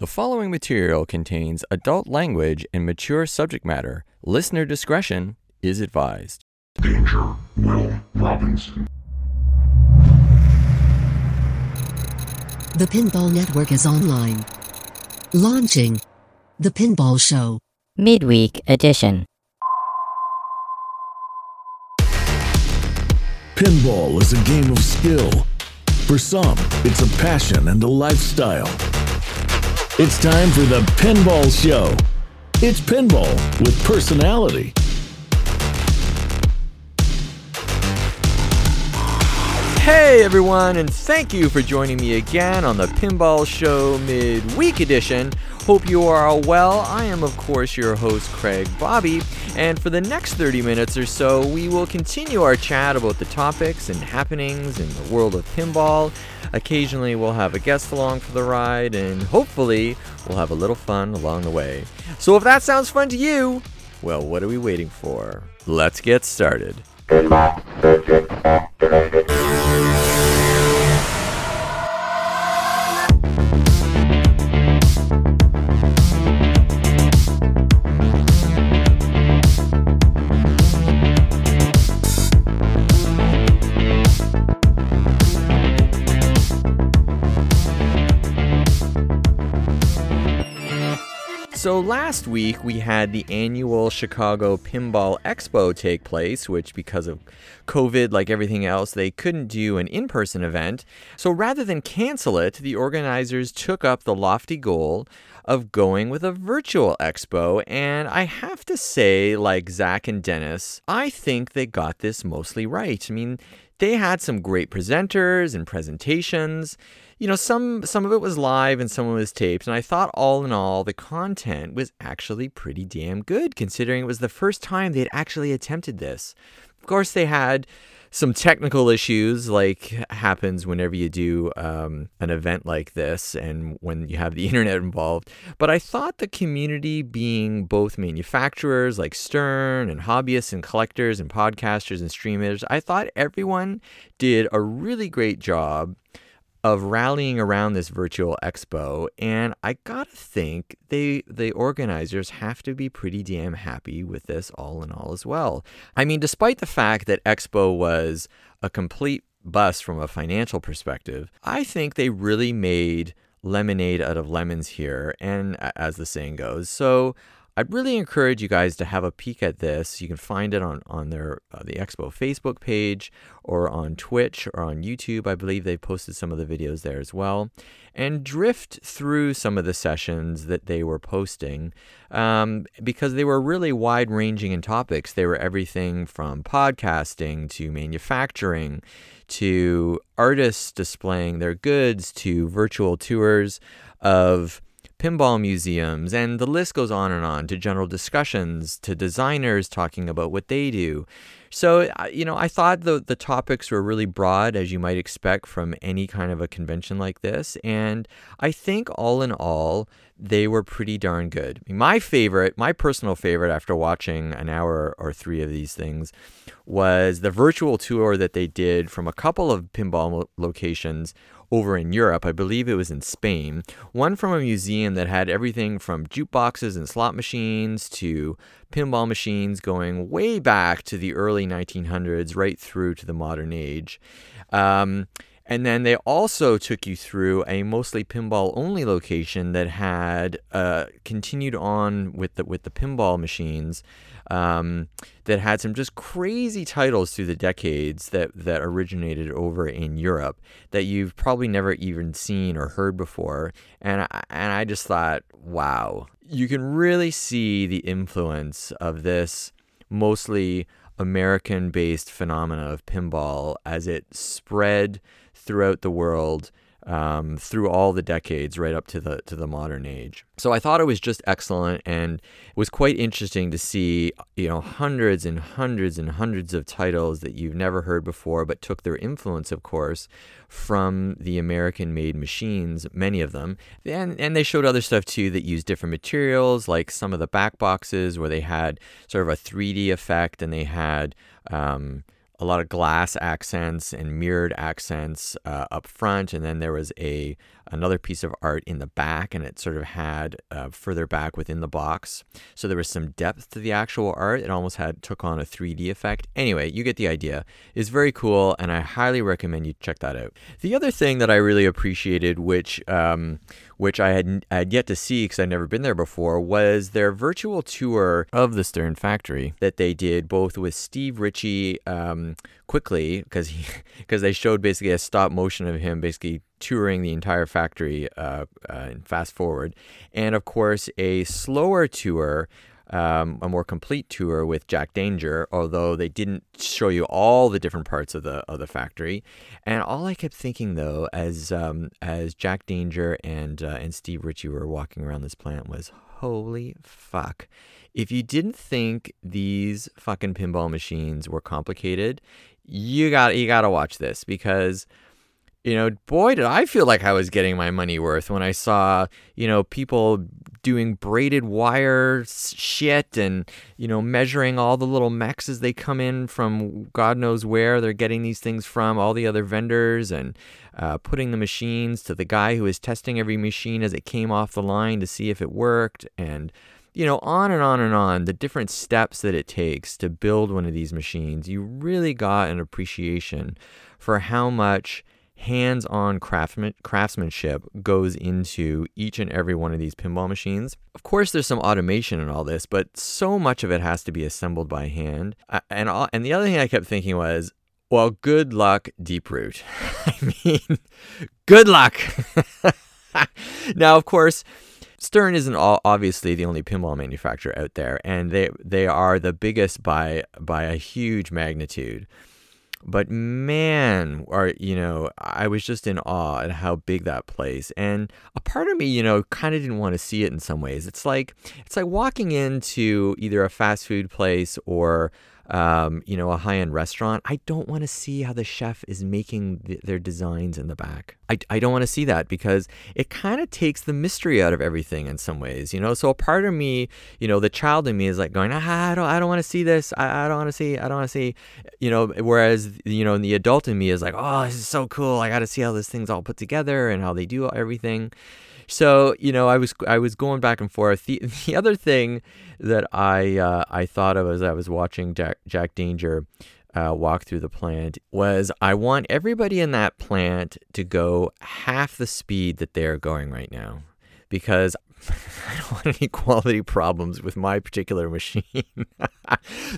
The following material contains adult language and mature subject matter. Listener discretion is advised. Danger, Will Robinson. The Pinball Network is online. Launching The Pinball Show. Midweek Edition. Pinball is a game of skill. For some, it's a passion and a lifestyle. It's time for the Pinball Show. It's pinball with personality. Hey everyone, and thank you for joining me again on the Pinball Show Midweek Edition. Hope you are all well. I am, of course, your host, Craig Bobbie, and for the next 30 minutes or so, we will continue our chat about the topics and happenings in the world of pinball. Occasionally, we'll have a guest along for the ride, and hopefully, we'll have a little fun along the way. So, if that sounds fun to you, well, what are we waiting for? Let's get started. So last week we had the annual Chicago Pinball Expo take place, which because of COVID, like everything else, they couldn't do an in person event. So rather than cancel it, the organizers took up the lofty goal of going with a virtual expo. And I have to say, like Zach and Dennis, I think they got this mostly right. I mean, they had some great presenters and presentations. You know some some of it was live and some of it was taped and i thought all in all the content was actually pretty damn good considering it was the first time they'd actually attempted this. Of course they had some technical issues like happens whenever you do um, an event like this and when you have the internet involved. But i thought the community being both manufacturers like stern and hobbyists and collectors and podcasters and streamers i thought everyone did a really great job of rallying around this virtual expo and i gotta think they the organizers have to be pretty damn happy with this all in all as well. I mean despite the fact that expo was a complete bust from a financial perspective i think they really made lemonade out of lemons here and as the saying goes. So I'd really encourage you guys to have a peek at this. You can find it on on their uh, the Expo Facebook page or on Twitch or on YouTube. I believe they posted some of the videos there as well. And drift through some of the sessions that they were posting um, because they were really wide ranging in topics. They were everything from podcasting to manufacturing to artists displaying their goods to virtual tours of pinball museums, and the list goes on and on to general discussions, to designers talking about what they do. So, you know, I thought the, the topics were really broad, as you might expect from any kind of a convention like this. And I think all in all, they were pretty darn good. My favorite, my personal favorite after watching an hour or three of these things was the virtual tour that they did from a couple of pinball locations over in Europe. I believe it was in Spain. One from a museum that had everything from jukeboxes and slot machines to pinball machines going way back to the early 1900s, right through to the modern age. Um, and then they also took you through a mostly pinball only location that had uh, continued on with the with the pinball machines um, that had some just crazy titles through the decades that that originated over in Europe that you've probably never even seen or heard before. And I, and I just thought, wow, you can really see the influence of this mostly American based phenomena of pinball as it spread throughout the world um, through all the decades right up to the to the modern age. So I thought it was just excellent and it was quite interesting to see you know hundreds and hundreds and hundreds of titles that you've never heard before but took their influence of course from the American made machines many of them and and they showed other stuff too that used different materials like some of the back boxes where they had sort of a 3D effect and they had um, a lot of glass accents and mirrored accents uh, up front, and then there was a another piece of art in the back, and it sort of had uh, further back within the box. So there was some depth to the actual art. It almost had took on a 3D effect. Anyway, you get the idea. It's very cool, and I highly recommend you check that out. The other thing that I really appreciated, which um, which I had, I had yet to see because I'd never been there before, was their virtual tour of the Stern factory that they did both with Steve Ritchie um, quickly because he because they showed basically a stop motion of him basically touring the entire factory uh, uh, fast forward, and of course a slower tour um, a more complete tour with Jack Danger, although they didn't show you all the different parts of the of the factory. And all I kept thinking though, as um, as Jack Danger and uh, and Steve Ritchie were walking around this plant, was holy fuck. If you didn't think these fucking pinball machines were complicated, you got you got to watch this because you know, boy, did I feel like I was getting my money worth when I saw, you know, people doing braided wire shit and, you know, measuring all the little mechs as they come in from God knows where they're getting these things from, all the other vendors, and uh, putting the machines to the guy who was testing every machine as it came off the line to see if it worked. And, you know, on and on and on, the different steps that it takes to build one of these machines, you really got an appreciation for how much hands on craftsman, craftsmanship goes into each and every one of these pinball machines. Of course, there's some automation in all this, but so much of it has to be assembled by hand. And, all, and the other thing I kept thinking was, well, good luck, Deeproot. I mean, good luck. now, of course, Stern isn't all, obviously the only pinball manufacturer out there, and they they are the biggest by by a huge magnitude. But man, or you know, I was just in awe at how big that place. And a part of me, you know, kind of didn't want to see it in some ways. It's like it's like walking into either a fast food place or um, you know, a high end restaurant, I don't want to see how the chef is making th- their designs in the back. I, I don't want to see that because it kind of takes the mystery out of everything in some ways, you know. So a part of me, you know, the child in me is like going, ah, I don't, I don't want to see this. I, I don't want to see, I don't want to see, you know. Whereas, you know, the adult in me is like, oh, this is so cool. I got to see how this thing's all put together and how they do everything. So you know, I was I was going back and forth. The the other thing that I uh, I thought of as I was watching Jack, Jack Danger uh, walk through the plant was I want everybody in that plant to go half the speed that they're going right now because I don't want any quality problems with my particular machine.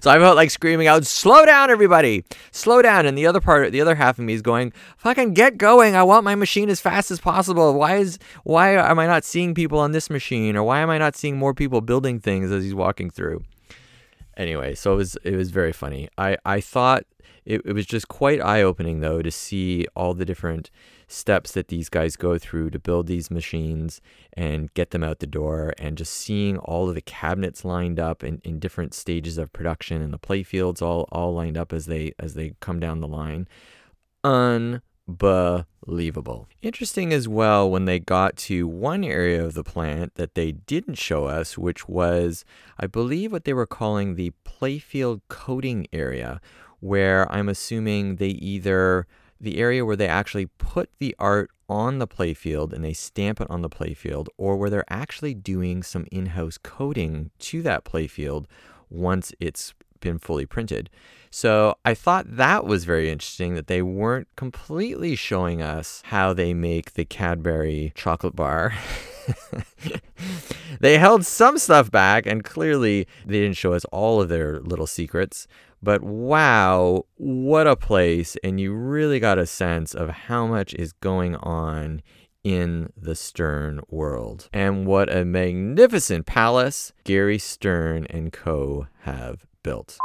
so I felt like screaming out, "Slow down, everybody! Slow down!" And the other part, the other half of me is going, "Fucking get going! I want my machine as fast as possible. Why is why am I not seeing people on this machine, or why am I not seeing more people building things as he's walking through?" Anyway, so it was it was very funny. I I thought it, it was just quite eye opening though to see all the different steps that these guys go through to build these machines and get them out the door and just seeing all of the cabinets lined up in, in different stages of production and the playfields all all lined up as they as they come down the line. Unbelievable. Interesting as well when they got to one area of the plant that they didn't show us which was i believe what they were calling the playfield coating area where i'm assuming they either the area where they actually put the art on the playfield and they stamp it on the playfield, or where they're actually doing some in house coating to that playfield once it's been fully printed. So I thought that was very interesting that they weren't completely showing us how they make the Cadbury chocolate bar. they held some stuff back, and clearly they didn't show us all of their little secrets. But wow, what a place. And you really got a sense of how much is going on in the Stern world. And what a magnificent palace Gary Stern and co have built.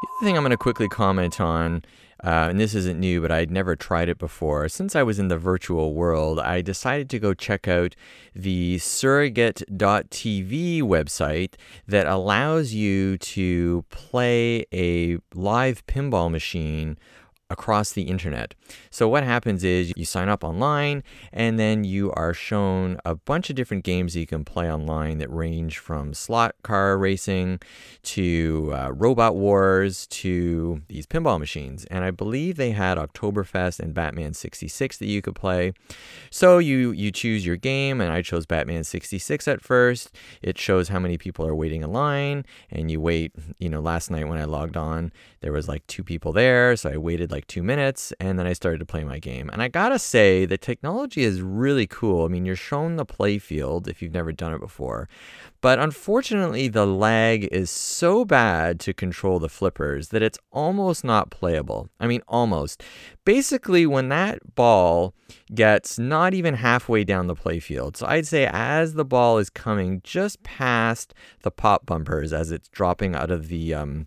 The other thing I'm going to quickly comment on uh, and this isn't new, but I'd never tried it before. Since I was in the virtual world, I decided to go check out the surrogate.tv website that allows you to play a live pinball machine across the internet. So what happens is you sign up online and then you are shown a bunch of different games that you can play online that range from slot car racing to uh, robot wars to these pinball machines. And I believe they had Oktoberfest and Batman 66 that you could play. So you you choose your game and I chose Batman 66 at first. It shows how many people are waiting in line and you wait, you know, last night when I logged on, there was like two people there, so I waited like 2 minutes and then I started to play my game. And I got to say the technology is really cool. I mean, you're shown the play field if you've never done it before. But unfortunately, the lag is so bad to control the flippers that it's almost not playable. I mean, almost. Basically, when that ball gets not even halfway down the playfield, so I'd say as the ball is coming just past the pop bumpers as it's dropping out of the um,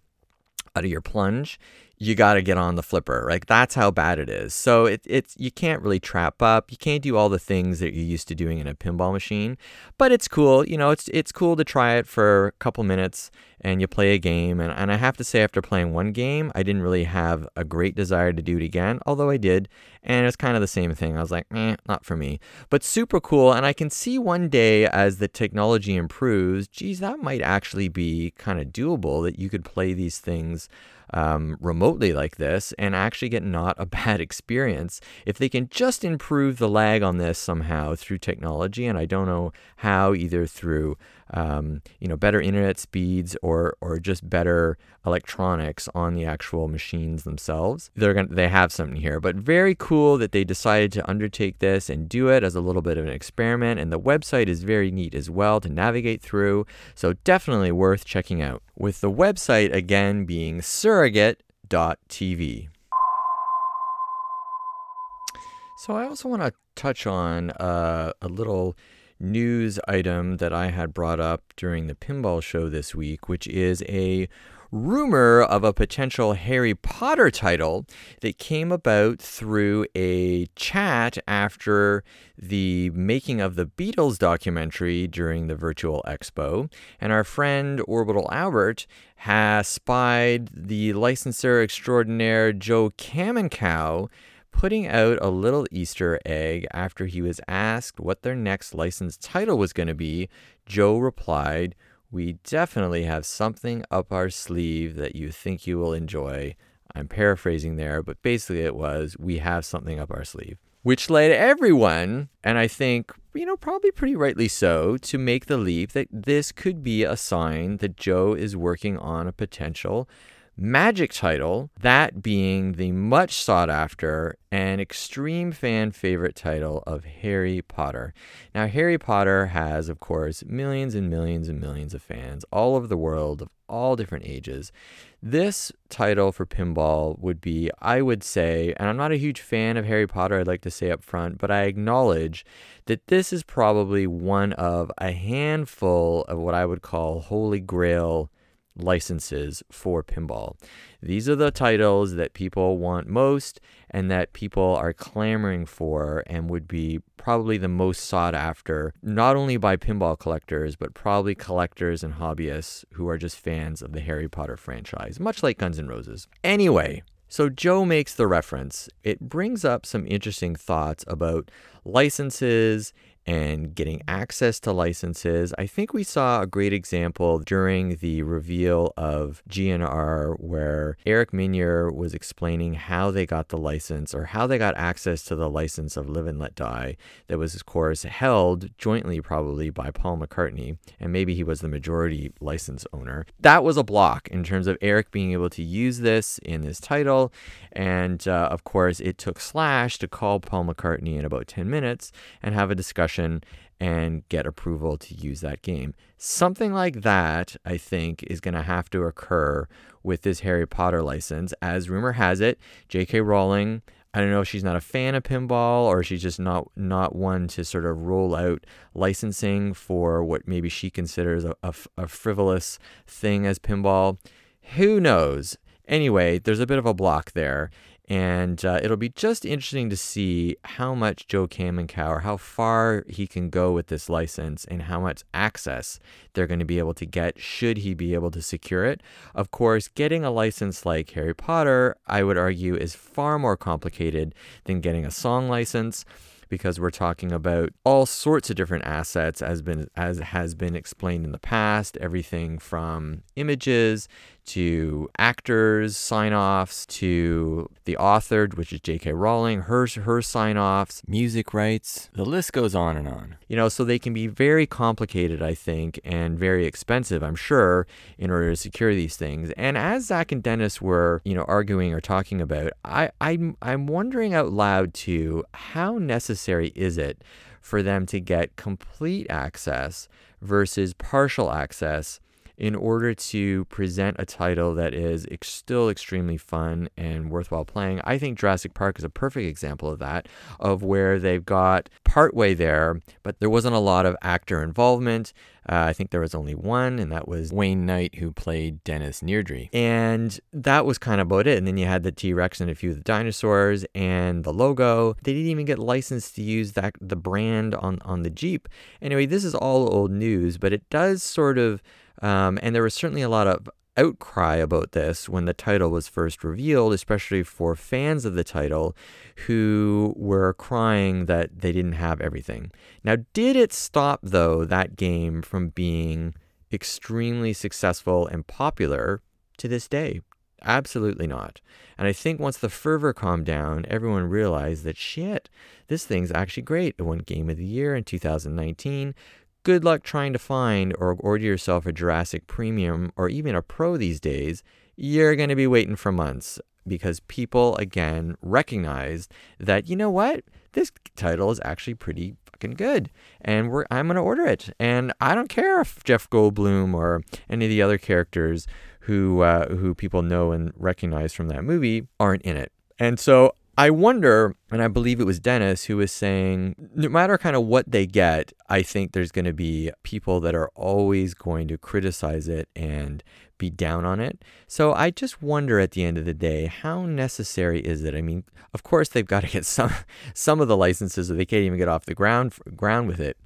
out of your plunge, you got to get on the flipper. Like that's how bad it is. So it, it's you can't really trap up. You can't do all the things that you're used to doing in a pinball machine. But it's cool. You know, it's it's cool to try it for a couple minutes and you play a game. And, and I have to say, after playing one game, I didn't really have a great desire to do it again, although I did. And it's kind of the same thing. I was like, eh, not for me. But super cool. And I can see one day as the technology improves, geez, that might actually be kind of doable that you could play these things um, remotely like this and actually get not a bad experience if they can just improve the lag on this somehow through technology. And I don't know how, either through um, you know better internet speeds or or just better electronics on the actual machines themselves. They're gonna they have something here, but very cool that they decided to undertake this and do it as a little bit of an experiment. And the website is very neat as well to navigate through. So definitely worth checking out. With the website again being surrogate.tv. So I also want to touch on uh, a little news item that I had brought up during the pinball show this week, which is a rumor of a potential Harry Potter title that came about through a chat after the making of the Beatles documentary during the virtual expo. And our friend Orbital Albert has spied the licensor extraordinaire Joe Kaminkow putting out a little Easter egg after he was asked what their next licensed title was going to be. Joe replied, We definitely have something up our sleeve that you think you will enjoy. I'm paraphrasing there, but basically it was, We have something up our sleeve. Which led everyone, and I think, you know, probably pretty rightly so, to make the leap that this could be a sign that Joe is working on a potential Magic title, that being the much sought after and extreme fan favorite title of Harry Potter. Now, Harry Potter has, of course, millions and millions and millions of fans all over the world of all different ages. This title for pinball would be, I would say, and I'm not a huge fan of Harry Potter, I'd like to say up front, but I acknowledge that this is probably one of a handful of what I would call holy grail licenses for pinball. These are the titles that people want most and that people are clamoring for and would be probably the most sought after, not only by pinball collectors, but probably collectors and hobbyists who are just fans of the Harry Potter franchise, much like Guns N' Roses. Anyway, so Joe makes the reference. It brings up some interesting thoughts about licenses and getting access to licenses. I think we saw a great example during the reveal of GNR where Eric Meunier was explaining how they got the license or how they got access to the license of Live and Let Die that was, of course, held jointly probably by Paul McCartney, and maybe he was the majority license owner. That was a block in terms of Eric being able to use this in his title, and uh, of course, it took Slash to call Paul McCartney in about 10 minutes and have a discussion discussion and get approval to use that game. Something like that, I think, is going to have to occur with this Harry Potter license. As rumor has it, J.K. Rowling. I don't know if she's not a fan of pinball or she's just not not one to sort of roll out licensing for what maybe she considers a, a, a frivolous thing as pinball. Who knows? Anyway, there's a bit of a block there. And uh, it'll be just interesting to see how much Joe Kaminkow how far he can go with this license and how much access they're going to be able to get should he be able to secure it. Of course, getting a license like Harry Potter, I would argue, is far more complicated than getting a song license because we're talking about all sorts of different assets as been as has been explained in the past everything from images to actors sign offs to the author which is J.K. Rowling her her sign offs Music rights, the list goes on and on. you know so they can be very complicated i think and very expensive i'm sure in order to secure these things and as zach and dennis were you know arguing or talking about i i'm, I'm wondering out loud too how necessary is it for them to get complete access versus partial access in order to present a title that is ex- still extremely fun and worthwhile playing. I think Jurassic Park is a perfect example of that, of where they've got partway there, but there wasn't a lot of actor involvement. Uh, I think there was only one, and that was Wayne Knight, who played Dennis Nedry. and that was kind of about it. And then you had the T Rex and a few of the dinosaurs and the logo. They didn't even get licensed to use that the brand on on the Jeep. Anyway, this is all old news, but it does sort of. Um, and there was certainly a lot of outcry about this when the title was first revealed, especially for fans of the title who were crying that they didn't have everything. Now, did it stop, though, that game from being extremely successful and popular to this day? Absolutely not. And I think once the fervor calmed down, everyone realized that shit, this thing's actually great. It won Game of the Year in 2019. Good luck trying to find or order yourself a Jurassic Premium or even a Pro these days. You're going to be waiting for months because people, again, recognized that, you know what? This title is actually pretty fucking good. And I'm going to order it. And I don't care if Jeff Goldblum or any of the other characters who, uh, who people know and recognize from that movie aren't in it. And so I wonder, and I believe it was Dennis who was saying, no matter kind of what they get, I think there's going to be people that are always going to criticize it and be down on it. So I just wonder at the end of the day, how necessary is it? I mean, of course they've got to get some some of the licenses, or they can't even get off the ground ground with it.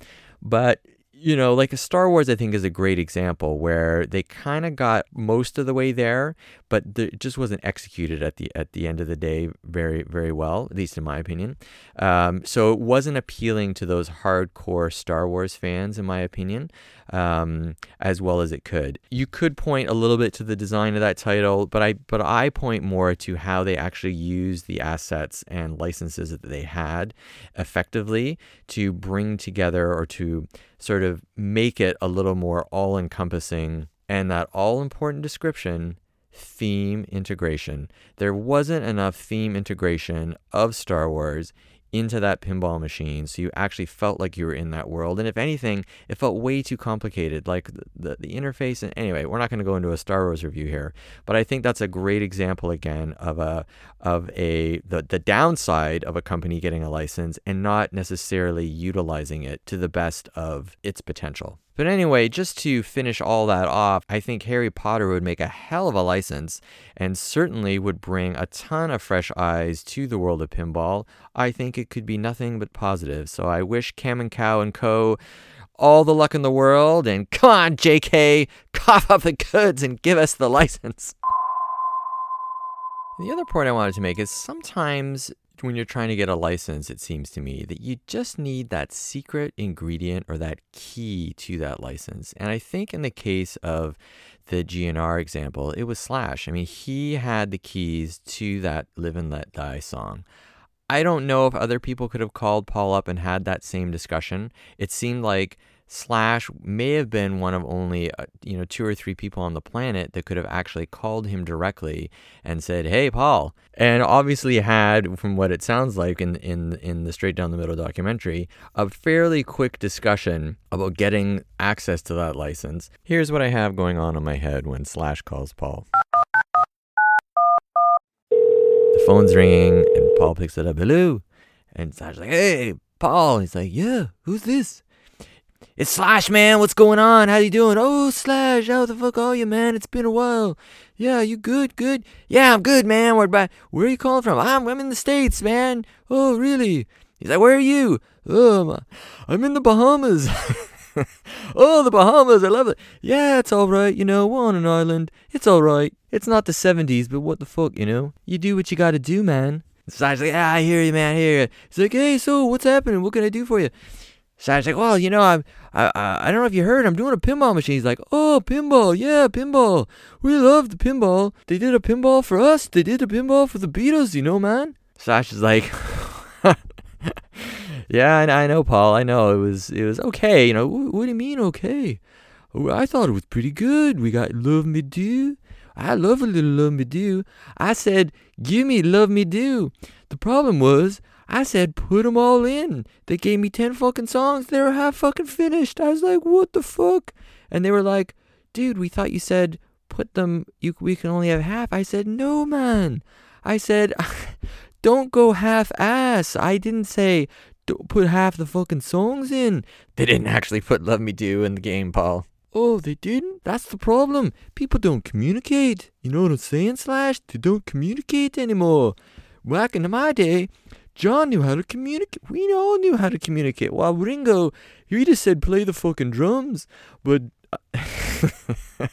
But you know, like a Star Wars, I think is a great example where they kind of got most of the way there, but the, it just wasn't executed at the at the end of the day very very well, at least in my opinion. Um, so it wasn't appealing to those hardcore Star Wars fans, in my opinion, um, as well as it could. You could point a little bit to the design of that title, but I but I point more to how they actually used the assets and licenses that they had effectively to bring together or to sort of make it a little more all encompassing and that all important description theme integration. There wasn't enough theme integration of Star Wars into that pinball machine so you actually felt like you were in that world and if anything it felt way too complicated like the, the, the interface and anyway we're not going to go into a star wars review here but i think that's a great example again of a of a the, the downside of a company getting a license and not necessarily utilizing it to the best of its potential but anyway, just to finish all that off, I think Harry Potter would make a hell of a license and certainly would bring a ton of fresh eyes to the world of pinball. I think it could be nothing but positive. So I wish Kaminkow and Co. all the luck in the world and come on, JK, cough up the goods and give us the license. The other point I wanted to make is sometimes when you're trying to get a license, it seems to me that you just need that secret ingredient or that key to that license. And I think in the case of the GNR example, it was Slash. I mean, he had the keys to that Live and Let Die song. I don't know if other people could have called Paul up and had that same discussion. It seemed like Slash may have been one of only uh, you know two or three people on the planet that could have actually called him directly and said, "Hey, Paul," and obviously had, from what it sounds like in in in the Straight Down the Middle documentary, a fairly quick discussion about getting access to that license. Here's what I have going on in my head when Slash calls Paul. The phone's ringing and Paul picks it up. Hello, and Slash's like, "Hey, Paul." He's like, "Yeah, who's this?" It's Slash, man. What's going on? How you doing? Oh, Slash, how the fuck are you, man? It's been a while. Yeah, you good? Good? Yeah, I'm good, man. Where, by, where are you calling from? I'm, I'm in the States, man. Oh, really? He's like, where are you? Oh, I'm in the Bahamas. oh, the Bahamas. I love it. Yeah, it's all right. You know, we're on an island. It's all right. It's not the 70s, but what the fuck, you know? You do what you gotta do, man. Slash's like, yeah, I hear you, man. I hear you. He's like, hey, so what's happening? What can I do for you? Slash's like, well, you know, I'm, I, I, I don't know if you heard, I'm doing a pinball machine. He's like, oh, pinball, yeah, pinball. We love the pinball. They did a pinball for us. They did a pinball for the Beatles, you know, man. Slash is like, yeah, I, I know, Paul. I know it was, it was okay. You know, what, what do you mean okay? Oh, I thought it was pretty good. We got Love Me Do. I love a little Love Me Do. I said, give me Love Me Do. The problem was, I said, put them all in. They gave me 10 fucking songs. They were half fucking finished. I was like, what the fuck? And they were like, dude, we thought you said put them, you, we can only have half. I said, no, man. I said, don't go half ass. I didn't say don't put half the fucking songs in. They didn't actually put Love Me Do in the game, Paul. Oh, they didn't? That's the problem. People don't communicate. You know what I'm saying, Slash? They don't communicate anymore. Back in my day, John knew how to communicate. We all knew how to communicate. While Ringo, he just said play the fucking drums. But. Uh,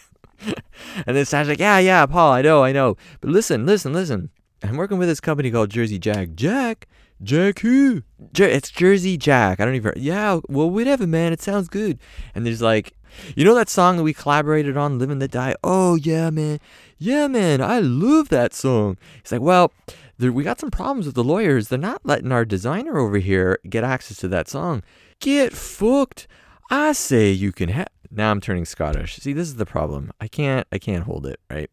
and then Slash's like, yeah, yeah, Paul, I know, I know. But listen, listen, listen. I'm working with this company called Jersey Jack. Jack? Jack who? Jer- it's Jersey Jack. I don't even. Yeah, well, whatever, man. It sounds good. And there's like, you know that song that we collaborated on, "Live and Let Die? Oh, yeah, man. Yeah, man. I love that song. He's like, well, there, we got some problems with the lawyers. They're not letting our designer over here get access to that song. Get fucked. I say you can have. Now I'm turning Scottish. See, this is the problem. I can't. I can't hold it. Right.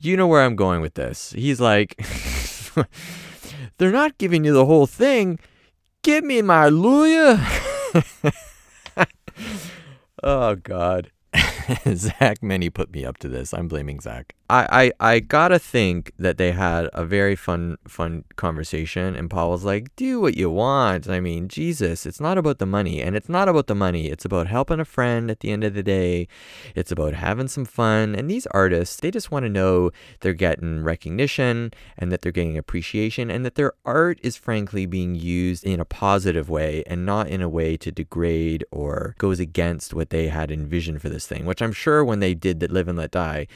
You know where I'm going with this. He's like, they're not giving you the whole thing. Give me my lawyer. oh God. Zach Meny put me up to this. I'm blaming Zach. I, I, I gotta think that they had a very fun fun conversation and Paul was like, do what you want. I mean, Jesus, it's not about the money. And it's not about the money. It's about helping a friend at the end of the day. It's about having some fun. And these artists, they just want to know they're getting recognition and that they're getting appreciation and that their art is frankly being used in a positive way and not in a way to degrade or goes against what they had envisioned for this thing, which I'm sure when they did that Live and Let Die,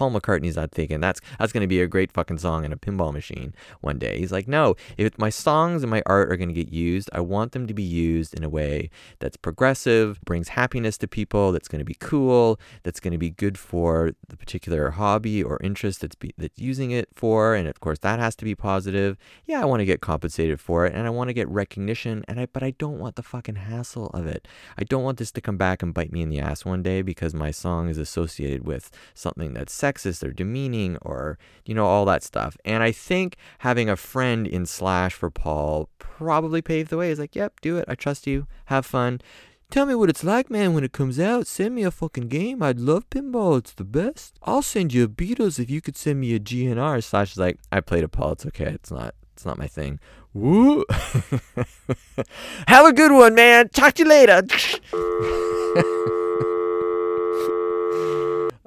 Paul McCartney's not thinking that's that's going to be a great fucking song in a pinball machine one day. He's like, no, if my songs and my art are going to get used, I want them to be used in a way that's progressive, brings happiness to people, that's going to be cool, that's going to be good for the particular hobby or interest that's be, that's using it for, and of course that has to be positive. Yeah, I want to get compensated for it, and I want to get recognition, and I but I don't want the fucking hassle of it. I don't want this to come back and bite me in the ass one day because my song is associated with something that's sexist or demeaning or, you know, all that stuff. And I think having a friend in Slash for Paul probably paved the way. He's like, yep, do it. I trust you. Have fun. Tell me what it's like, man, when it comes out. Send me a fucking game. I'd love pinball. It's the best. I'll send you a Beatles if you could send me a GNR. Slash is like, I played a Paul. It's okay. It's not. It's not my thing. Woo. Have a good one, man. Talk to you later.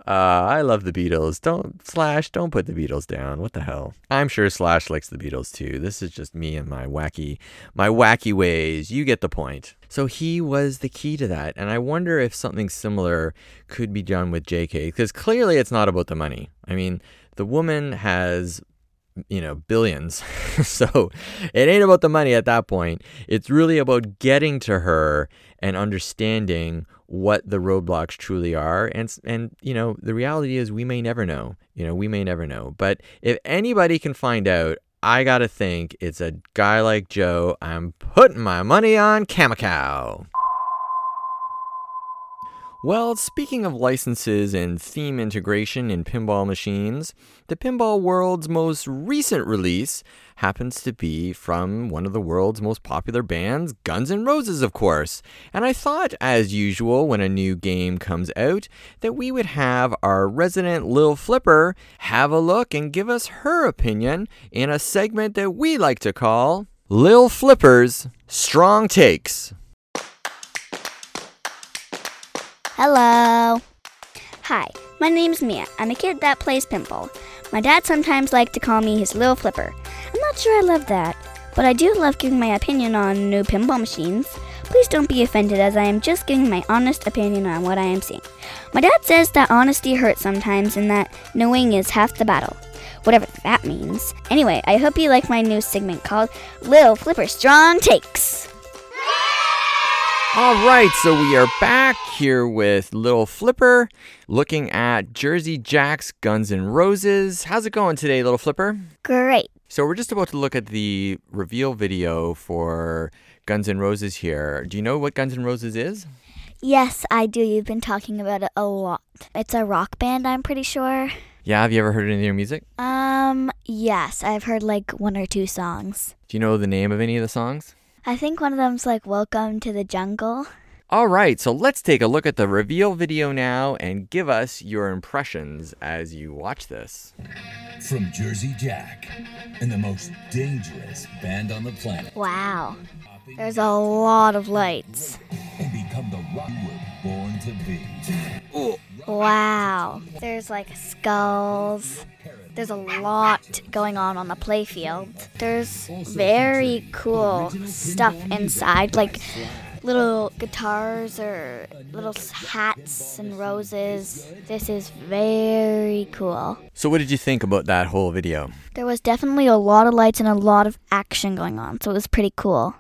Uh, I love the Beatles. Don't Slash, don't put the Beatles down. What the hell? I'm sure Slash likes the Beatles too. This is just me and my wacky my wacky ways. You get the point. So he was the key to that. And I wonder if something similar could be done with JK because clearly it's not about the money. I mean, the woman has you know, billions. so it ain't about the money at that point. It's really about getting to her and understanding what the roadblocks truly are. And, and, you know, the reality is we may never know. You know, we may never know. But if anybody can find out, I got to think it's a guy like Joe. I'm putting my money on Kaminkow. Well, speaking of licenses and theme integration in pinball machines, the pinball world's most recent release happens to be from one of the world's most popular bands, Guns N' Roses, of course. And I thought, as usual, when a new game comes out, that we would have our resident Lil Flipper have a look and give us her opinion in a segment that we like to call Lil Flipper's Strong Takes. Hello. Hi, my name's Mia. I'm a kid that plays pinball. My dad sometimes liked to call me his little flipper. I'm not sure I love that, but I do love giving my opinion on new pinball machines. Please don't be offended as I am just giving my honest opinion on what I am seeing. My dad says that honesty hurts sometimes and that knowing is half the battle. Whatever that means. Anyway, I hope you like my new segment called Lil Flipper Strong Takes. All right, so we are back here with Little Flipper looking at Jersey Jack's Guns N' Roses. How's it going today, Little Flipper? Great. So we're just about to look at the reveal video for Guns N' Roses here. Do you know what Guns N' Roses is? Yes, I do. You've been talking about it a lot. It's a rock band, I'm pretty sure. Yeah, have you ever heard any of their music? Um, yes, I've heard like one or two songs. Do you know the name of any of the songs? I think one of them's like Welcome to the Jungle. All right, so let's take a look at the reveal video now and give us your impressions as you watch this. From Jersey Jack and the most dangerous band on the planet. Wow. There's a lot of lights. And become the rock you were born to be. Wow. There's like skulls. There's a lot going on on the playfield. There's very cool stuff inside, like little guitars or little hats and roses. This is very cool. So, what did you think about that whole video? There was definitely a lot of lights and a lot of action going on, so it was pretty cool.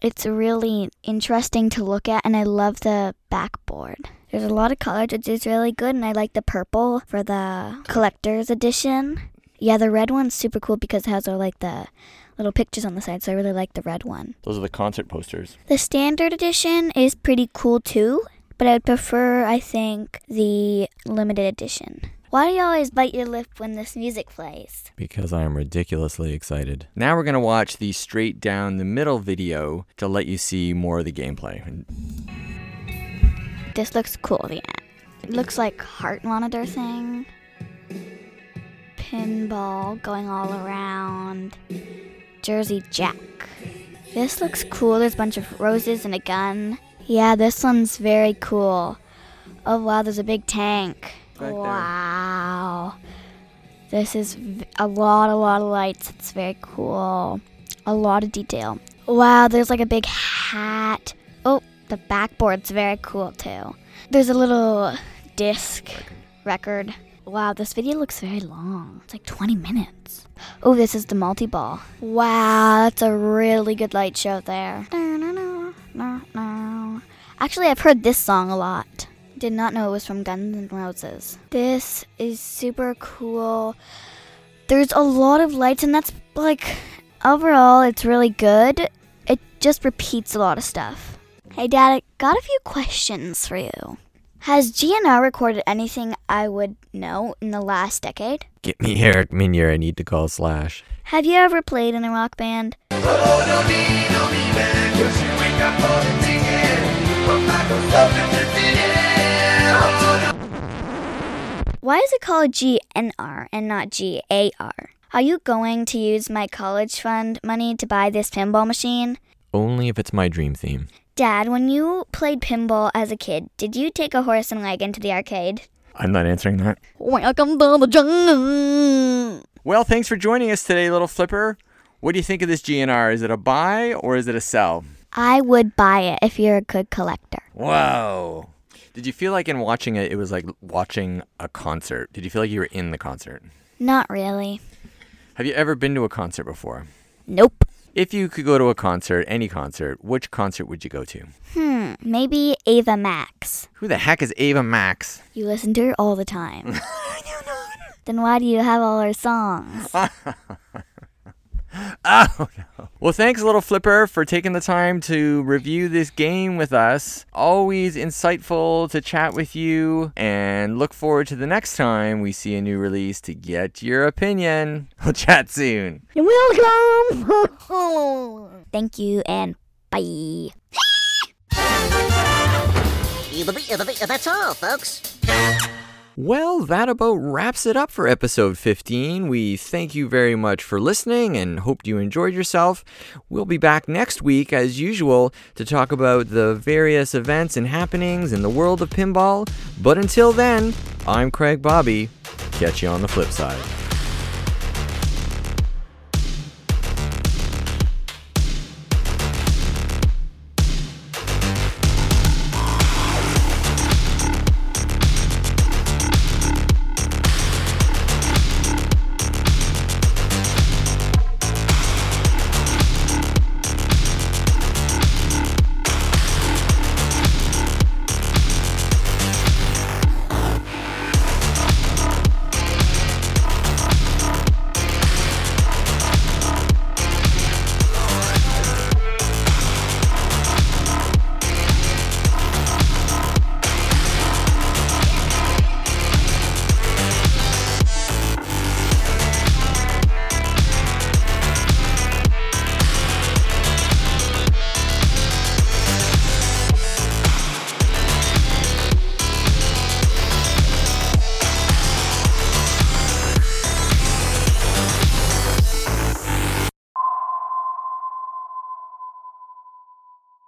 It's really interesting to look at, and I love the backboard. There's a lot of colors, which is really good, and I like the purple for the collector's edition. Yeah, the red one's super cool because it has all like the little pictures on the side, so I really like the red one. Those are the concert posters. The standard edition is pretty cool too, but I would prefer, I think, the limited edition. Why do you always bite your lip when this music plays? Because I am ridiculously excited. Now we're going to watch the straight down the middle video to let you see more of the gameplay. This looks cool, yeah. It looks like heart monitor thing. Pinball going all around. Jersey Jack. This looks cool. There's a bunch of roses and a gun. Yeah, this one's very cool. Oh wow, there's a big tank. Right there. wow. This is a lot, a lot of lights. It's very cool. A lot of detail. Wow, there's like a big hat. The backboard's very cool too. There's a little disc record. Wow, this video looks very long. It's like 20 minutes. Oh, this is the multi ball. Wow, that's a really good light show there. Actually, I've heard this song a lot. Did not know it was from Guns N' Roses. This is super cool. There's a lot of lights, and that's like overall, it's really good. It just repeats a lot of stuff. Hey, Dad, I got a few questions for you. Has GNR recorded anything I would know in the last decade? Get me Eric Meunier. I need to call Slash. Have you ever played in a rock band? Why is it called GNR and not GAR? Are you going to use my college fund money to buy this pinball machine? Only if it's my dream theme. Dad, when you played pinball as a kid, did you take a horse and wagon to the arcade? I'm not answering that. Welcome to the jungle. Well, thanks for joining us today, Little Flipper. What do you think of this GNR? Is it a buy or is it a sell? I would buy it if you're a good collector. Whoa. Did you feel like in watching it, it was like watching a concert? Did you feel like you were in the concert? Not really. Have you ever been to a concert before? Nope. If you could go to a concert, any concert, which concert would you go to? Hmm, maybe Ava Max. Who the heck is Ava Max? You listen to her all the time. then why do you have all her songs? Oh, no. Well, thanks, Little Flipper, for taking the time to review this game with us. Always insightful to chat with you, and look forward to the next time we see a new release to get your opinion. We'll chat soon. You're welcome. Thank you and bye. That's all, folks. Well, that about wraps it up for episode 15. We thank you very much for listening and hope you enjoyed yourself. We'll be back next week, as usual, to talk about the various events and happenings in the world of pinball. But until then, I'm Craig Bobbie. Catch you on the flip side.